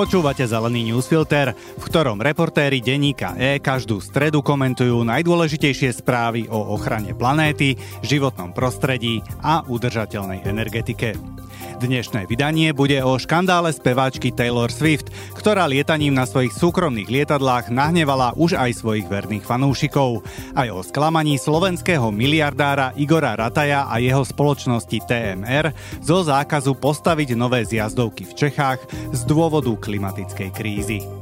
Počúvate Zelený newsfilter, v ktorom reportéri denníka E každú stredu komentujú najdôležitejšie správy o ochrane planéty, životnom prostredí a udržateľnej energetike. Dnešné vydanie bude o škandále speváčky Taylor Swift, ktorá lietaním na svojich súkromných lietadlách nahnevala už aj svojich verných fanúšikov. Aj o sklamaní slovenského miliardára Igora Rataja a jeho spoločnosti TMR zo zákazu postaviť nové zjazdovky v Čechách z dôvodu klimatickej krízy.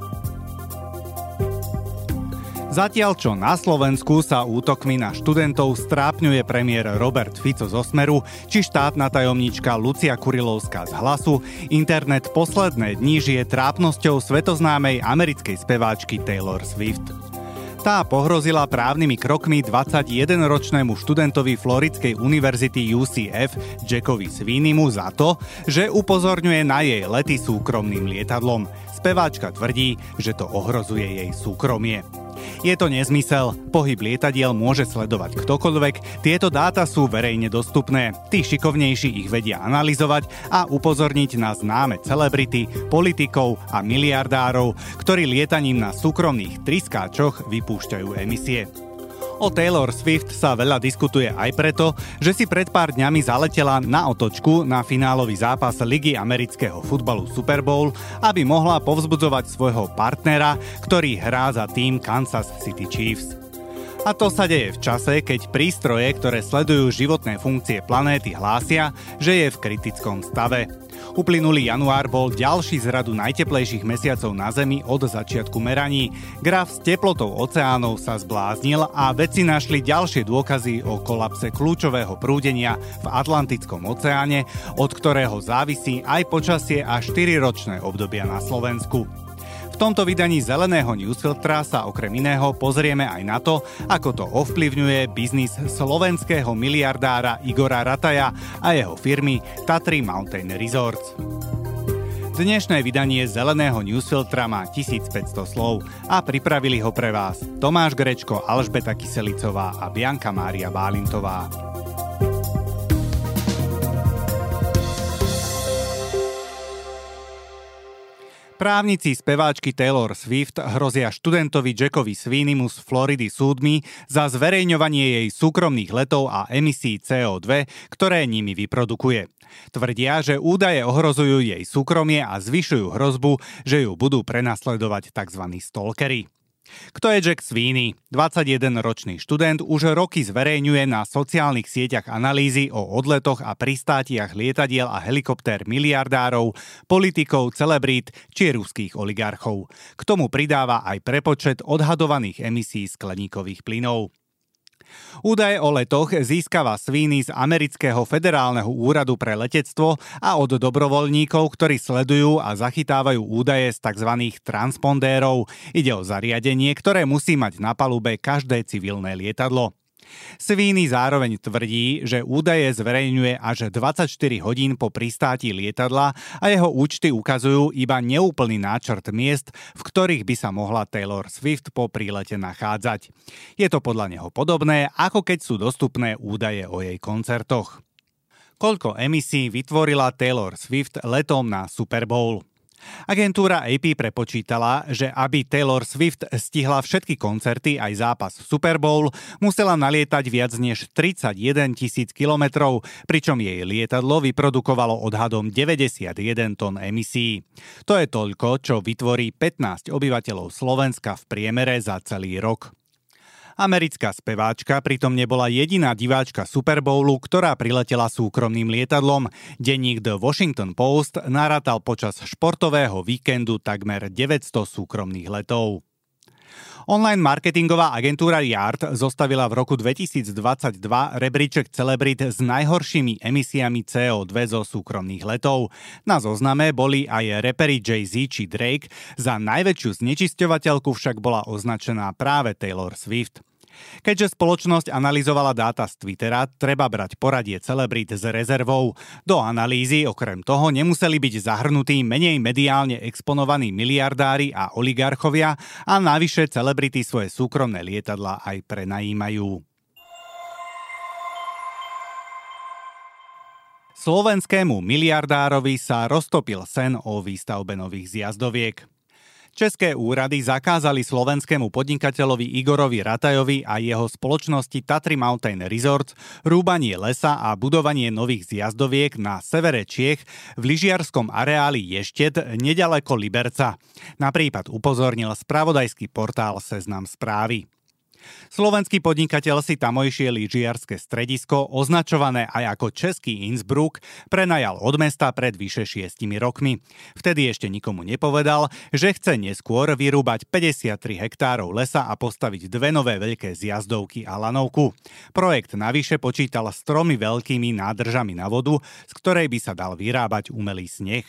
Zatiaľ čo na Slovensku sa útokmi na študentov strápňuje premiér Robert Fico zo Smeru či štátna tajomníčka Lucia Kurilovská z Hlasu, internet posledné dní žije trápnosťou svetoznámej americkej speváčky Taylor Swift. Tá pohrozila právnymi krokmi 21-ročnému študentovi Floridskej univerzity UCF Jackovi Swinimu za to, že upozorňuje na jej lety súkromným lietadlom. Speváčka tvrdí, že to ohrozuje jej súkromie. Je to nezmysel. Pohyb lietadiel môže sledovať ktokoľvek, tieto dáta sú verejne dostupné. Tí šikovnejší ich vedia analyzovať a upozorniť na známe celebrity, politikov a miliardárov, ktorí lietaním na súkromných triskáčoch vypúšťajú emisie. O Taylor Swift sa veľa diskutuje aj preto, že si pred pár dňami zaletela na otočku na finálový zápas Ligy amerického futbalu Super Bowl, aby mohla povzbudzovať svojho partnera, ktorý hrá za tým Kansas City Chiefs. A to sa deje v čase, keď prístroje, ktoré sledujú životné funkcie planéty, hlásia, že je v kritickom stave. Uplynulý január bol ďalší z radu najteplejších mesiacov na Zemi od začiatku meraní. Graf s teplotou oceánov sa zbláznil a vedci našli ďalšie dôkazy o kolapse kľúčového prúdenia v Atlantickom oceáne, od ktorého závisí aj počasie a 4-ročné obdobia na Slovensku. V tomto vydaní Zeleného newsfiltra sa okrem iného pozrieme aj na to, ako to ovplyvňuje biznis slovenského miliardára Igora Rataja a jeho firmy Tatry Mountain Resorts. Dnešné vydanie Zeleného newsfiltra má 1500 slov a pripravili ho pre vás Tomáš Grečko, Alžbeta Kyselicová a Bianka Mária Bálintová. Právnici speváčky Taylor Swift hrozia študentovi Jackovi Swinimu z Floridy súdmi za zverejňovanie jej súkromných letov a emisí CO2, ktoré nimi vyprodukuje. Tvrdia, že údaje ohrozujú jej súkromie a zvyšujú hrozbu, že ju budú prenasledovať tzv. stalkery. Kto je Jack Sweeney? 21-ročný študent už roky zverejňuje na sociálnych sieťach analýzy o odletoch a pristátiach lietadiel a helikoptér miliardárov, politikov, celebrít či ruských oligarchov. K tomu pridáva aj prepočet odhadovaných emisí skleníkových plynov. Údaje o letoch získava Sweeney z Amerického federálneho úradu pre letectvo a od dobrovoľníkov, ktorí sledujú a zachytávajú údaje z tzv. transpondérov. Ide o zariadenie, ktoré musí mať na palube každé civilné lietadlo. Svíny zároveň tvrdí, že údaje zverejňuje až 24 hodín po pristáti lietadla a jeho účty ukazujú iba neúplný náčrt miest, v ktorých by sa mohla Taylor Swift po prílete nachádzať. Je to podľa neho podobné, ako keď sú dostupné údaje o jej koncertoch. Koľko emisí vytvorila Taylor Swift letom na Super Bowl? Agentúra AP prepočítala, že aby Taylor Swift stihla všetky koncerty aj zápas Super Bowl, musela nalietať viac než 31 tisíc kilometrov, pričom jej lietadlo vyprodukovalo odhadom 91 tón emisí. To je toľko, čo vytvorí 15 obyvateľov Slovenska v priemere za celý rok. Americká speváčka pritom nebola jediná diváčka Super Bowlu, ktorá priletela súkromným lietadlom. Denník The Washington Post narátal počas športového víkendu takmer 900 súkromných letov. Online marketingová agentúra Yard zostavila v roku 2022 rebríček celebrit s najhoršími emisiami CO2 zo súkromných letov. Na zozname boli aj repery Jay-Z či Drake, za najväčšiu znečisťovateľku však bola označená práve Taylor Swift. Keďže spoločnosť analyzovala dáta z Twittera, treba brať poradie celebrít s rezervou. Do analýzy okrem toho nemuseli byť zahrnutí menej mediálne exponovaní miliardári a oligarchovia a navyše celebrity svoje súkromné lietadla aj prenajímajú. Slovenskému miliardárovi sa roztopil sen o výstavbe nových zjazdoviek. České úrady zakázali slovenskému podnikateľovi Igorovi Ratajovi a jeho spoločnosti Tatry Mountain Resort rúbanie lesa a budovanie nových zjazdoviek na severe Čiech v lyžiarskom areáli Ještet nedaleko Liberca. Na prípad upozornil spravodajský portál Seznam správy. Slovenský podnikateľ si tamojšie lyžiarske stredisko, označované aj ako Český Innsbruck, prenajal od mesta pred vyše šiestimi rokmi. Vtedy ešte nikomu nepovedal, že chce neskôr vyrúbať 53 hektárov lesa a postaviť dve nové veľké zjazdovky a lanovku. Projekt navyše počítal s tromi veľkými nádržami na vodu, z ktorej by sa dal vyrábať umelý sneh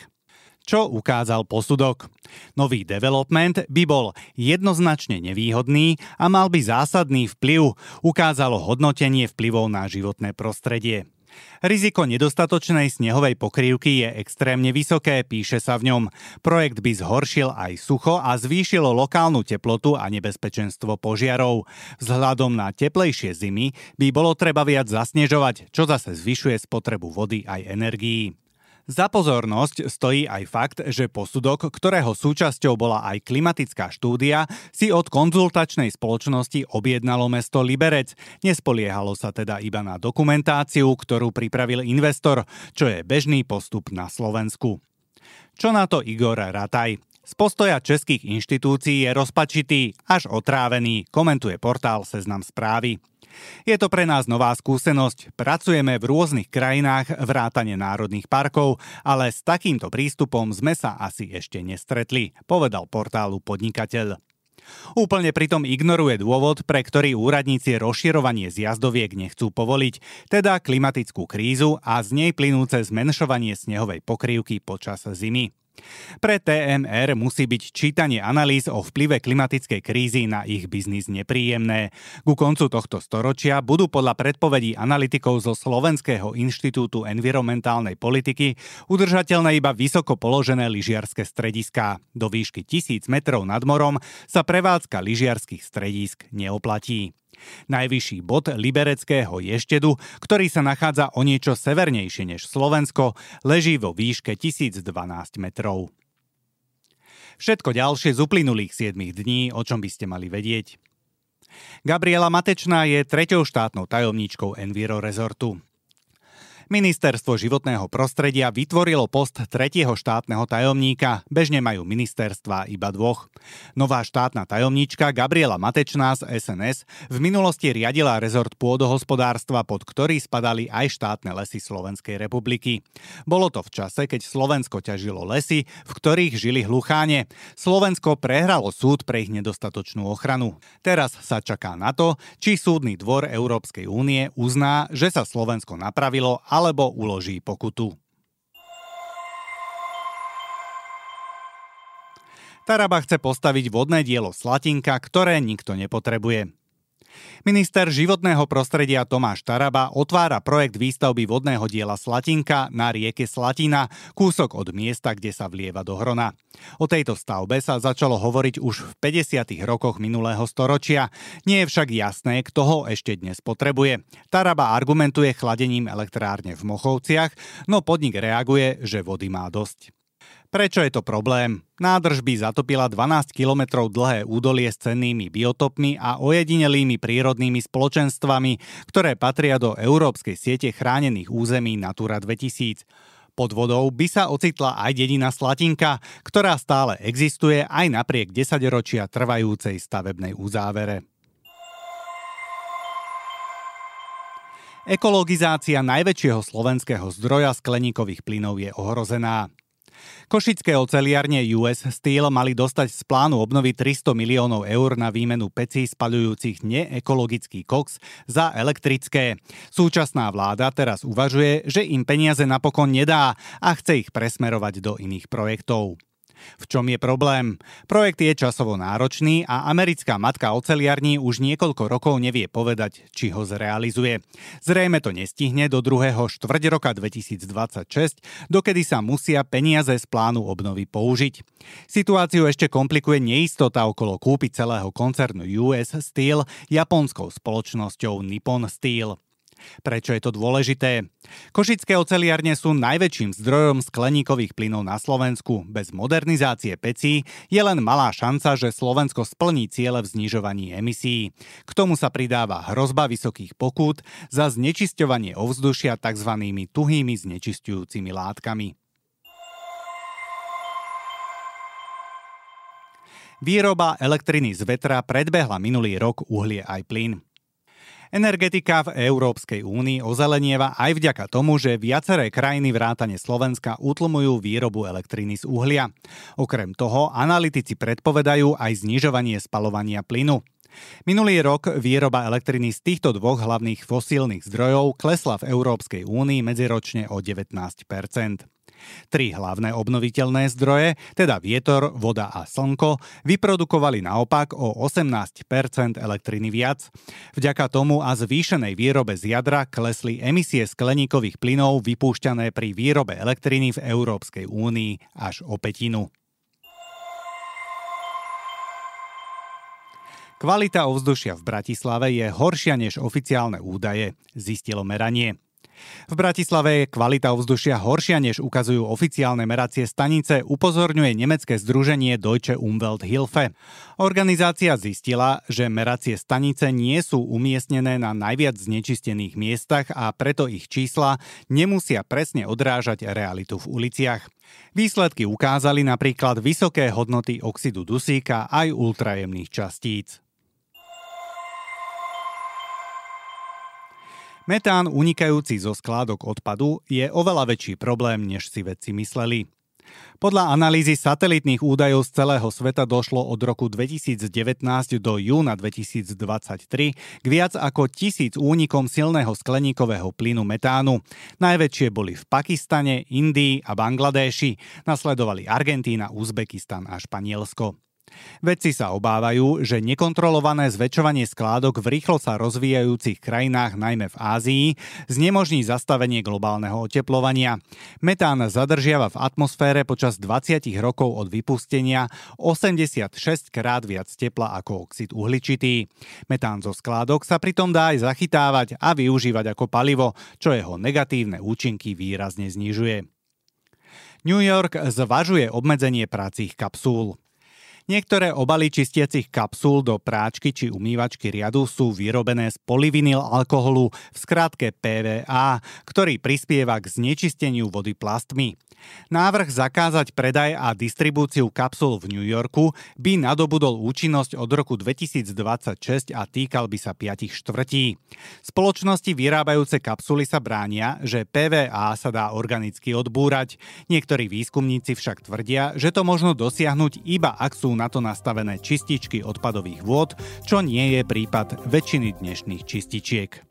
čo ukázal posudok. Nový development by bol jednoznačne nevýhodný a mal by zásadný vplyv, ukázalo hodnotenie vplyvov na životné prostredie. Riziko nedostatočnej snehovej pokrývky je extrémne vysoké, píše sa v ňom. Projekt by zhoršil aj sucho a zvýšilo lokálnu teplotu a nebezpečenstvo požiarov. Vzhľadom na teplejšie zimy by bolo treba viac zasnežovať, čo zase zvyšuje spotrebu vody aj energií. Za pozornosť stojí aj fakt, že posudok, ktorého súčasťou bola aj klimatická štúdia, si od konzultačnej spoločnosti objednalo mesto Liberec. Nespoliehalo sa teda iba na dokumentáciu, ktorú pripravil investor, čo je bežný postup na Slovensku. Čo na to Igor Rataj? Z postoja českých inštitúcií je rozpačitý, až otrávený, komentuje portál Seznam správy. Je to pre nás nová skúsenosť. Pracujeme v rôznych krajinách vrátane národných parkov, ale s takýmto prístupom sme sa asi ešte nestretli, povedal portálu Podnikateľ. Úplne pritom ignoruje dôvod, pre ktorý úradníci rozširovanie zjazdoviek nechcú povoliť, teda klimatickú krízu a z nej plynúce zmenšovanie snehovej pokrývky počas zimy. Pre TMR musí byť čítanie analýz o vplyve klimatickej krízy na ich biznis nepríjemné. Ku koncu tohto storočia budú podľa predpovedí analytikov zo Slovenského inštitútu environmentálnej politiky udržateľné iba vysoko položené lyžiarske strediská. Do výšky 1000 metrov nad morom sa prevádzka lyžiarských stredisk neoplatí. Najvyšší bod Libereckého ještedu, ktorý sa nachádza o niečo severnejšie než Slovensko, leží vo výške 1012 metrov. Všetko ďalšie z uplynulých 7 dní, o čom by ste mali vedieť. Gabriela Matečná je treťou štátnou tajomníčkou Enviro Resortu. Ministerstvo životného prostredia vytvorilo post tretieho štátneho tajomníka, bežne majú ministerstva iba dvoch. Nová štátna tajomníčka Gabriela Matečná z SNS v minulosti riadila rezort pôdohospodárstva, pod ktorý spadali aj štátne lesy Slovenskej republiky. Bolo to v čase, keď Slovensko ťažilo lesy, v ktorých žili hlucháne. Slovensko prehralo súd pre ich nedostatočnú ochranu. Teraz sa čaká na to, či súdny dvor Európskej únie uzná, že sa Slovensko napravilo a alebo uloží pokutu. Taraba chce postaviť vodné dielo Slatinka, ktoré nikto nepotrebuje. Minister životného prostredia Tomáš Taraba otvára projekt výstavby vodného diela Slatinka na rieke Slatina, kúsok od miesta, kde sa vlieva do Hrona. O tejto stavbe sa začalo hovoriť už v 50. rokoch minulého storočia. Nie je však jasné, kto ho ešte dnes potrebuje. Taraba argumentuje chladením elektrárne v Mochovciach, no podnik reaguje, že vody má dosť. Prečo je to problém? Nádrž by zatopila 12 km dlhé údolie s cennými biotopmi a ojedinelými prírodnými spoločenstvami, ktoré patria do európskej siete chránených území Natura 2000. Pod vodou by sa ocitla aj dedina Slatinka, ktorá stále existuje aj napriek desaťročia trvajúcej stavebnej uzávere. Ekologizácia najväčšieho slovenského zdroja skleníkových plynov je ohrozená. Košické oceliarne US Steel mali dostať z plánu obnovy 300 miliónov eur na výmenu pecí spaľujúcich neekologický koks za elektrické. Súčasná vláda teraz uvažuje, že im peniaze napokon nedá a chce ich presmerovať do iných projektov. V čom je problém? Projekt je časovo náročný a americká matka oceliarní už niekoľko rokov nevie povedať, či ho zrealizuje. Zrejme to nestihne do druhého štvrť roka 2026, dokedy sa musia peniaze z plánu obnovy použiť. Situáciu ešte komplikuje neistota okolo kúpy celého koncernu US Steel japonskou spoločnosťou Nippon Steel. Prečo je to dôležité? Košické oceliárne sú najväčším zdrojom skleníkových plynov na Slovensku. Bez modernizácie pecí je len malá šanca, že Slovensko splní ciele v znižovaní emisí. K tomu sa pridáva hrozba vysokých pokút za znečisťovanie ovzdušia tzv. tuhými znečisťujúcimi látkami. Výroba elektriny z vetra predbehla minulý rok uhlie aj plyn. Energetika v Európskej únii ozelenieva aj vďaka tomu, že viaceré krajiny vrátane Slovenska utlmujú výrobu elektriny z uhlia. Okrem toho, analytici predpovedajú aj znižovanie spalovania plynu. Minulý rok výroba elektriny z týchto dvoch hlavných fosílnych zdrojov klesla v Európskej únii medziročne o 19 Tri hlavné obnoviteľné zdroje, teda vietor, voda a slnko, vyprodukovali naopak o 18% elektriny viac. Vďaka tomu a zvýšenej výrobe z jadra klesli emisie skleníkových plynov vypúšťané pri výrobe elektriny v Európskej únii až o petinu. Kvalita ovzdušia v Bratislave je horšia než oficiálne údaje, zistilo meranie. V Bratislave je kvalita ovzdušia horšia, než ukazujú oficiálne meracie stanice, upozorňuje nemecké združenie Deutsche Umwelthilfe. Organizácia zistila, že meracie stanice nie sú umiestnené na najviac znečistených miestach a preto ich čísla nemusia presne odrážať realitu v uliciach. Výsledky ukázali napríklad vysoké hodnoty oxidu dusíka aj ultrajemných častíc. Metán unikajúci zo skládok odpadu je oveľa väčší problém, než si vedci mysleli. Podľa analýzy satelitných údajov z celého sveta došlo od roku 2019 do júna 2023 k viac ako tisíc únikom silného skleníkového plynu metánu. Najväčšie boli v Pakistane, Indii a Bangladéši, nasledovali Argentína, Uzbekistan a Španielsko. Vedci sa obávajú, že nekontrolované zväčšovanie skládok v rýchlo sa rozvíjajúcich krajinách, najmä v Ázii, znemožní zastavenie globálneho oteplovania. Metán zadržiava v atmosfére počas 20 rokov od vypustenia 86 krát viac tepla ako oxid uhličitý. Metán zo skládok sa pritom dá aj zachytávať a využívať ako palivo, čo jeho negatívne účinky výrazne znižuje. New York zvažuje obmedzenie prácich kapsúl. Niektoré obaly čistiacich kapsúl do práčky či umývačky riadu sú vyrobené z polyvinyl alkoholu, v skratke PVA, ktorý prispieva k znečisteniu vody plastmi. Návrh zakázať predaj a distribúciu kapsul v New Yorku by nadobudol účinnosť od roku 2026 a týkal by sa 5 štvrtí. Spoločnosti vyrábajúce kapsuly sa bránia, že PVA sa dá organicky odbúrať. Niektorí výskumníci však tvrdia, že to možno dosiahnuť iba ak sú na to nastavené čističky odpadových vôd, čo nie je prípad väčšiny dnešných čističiek.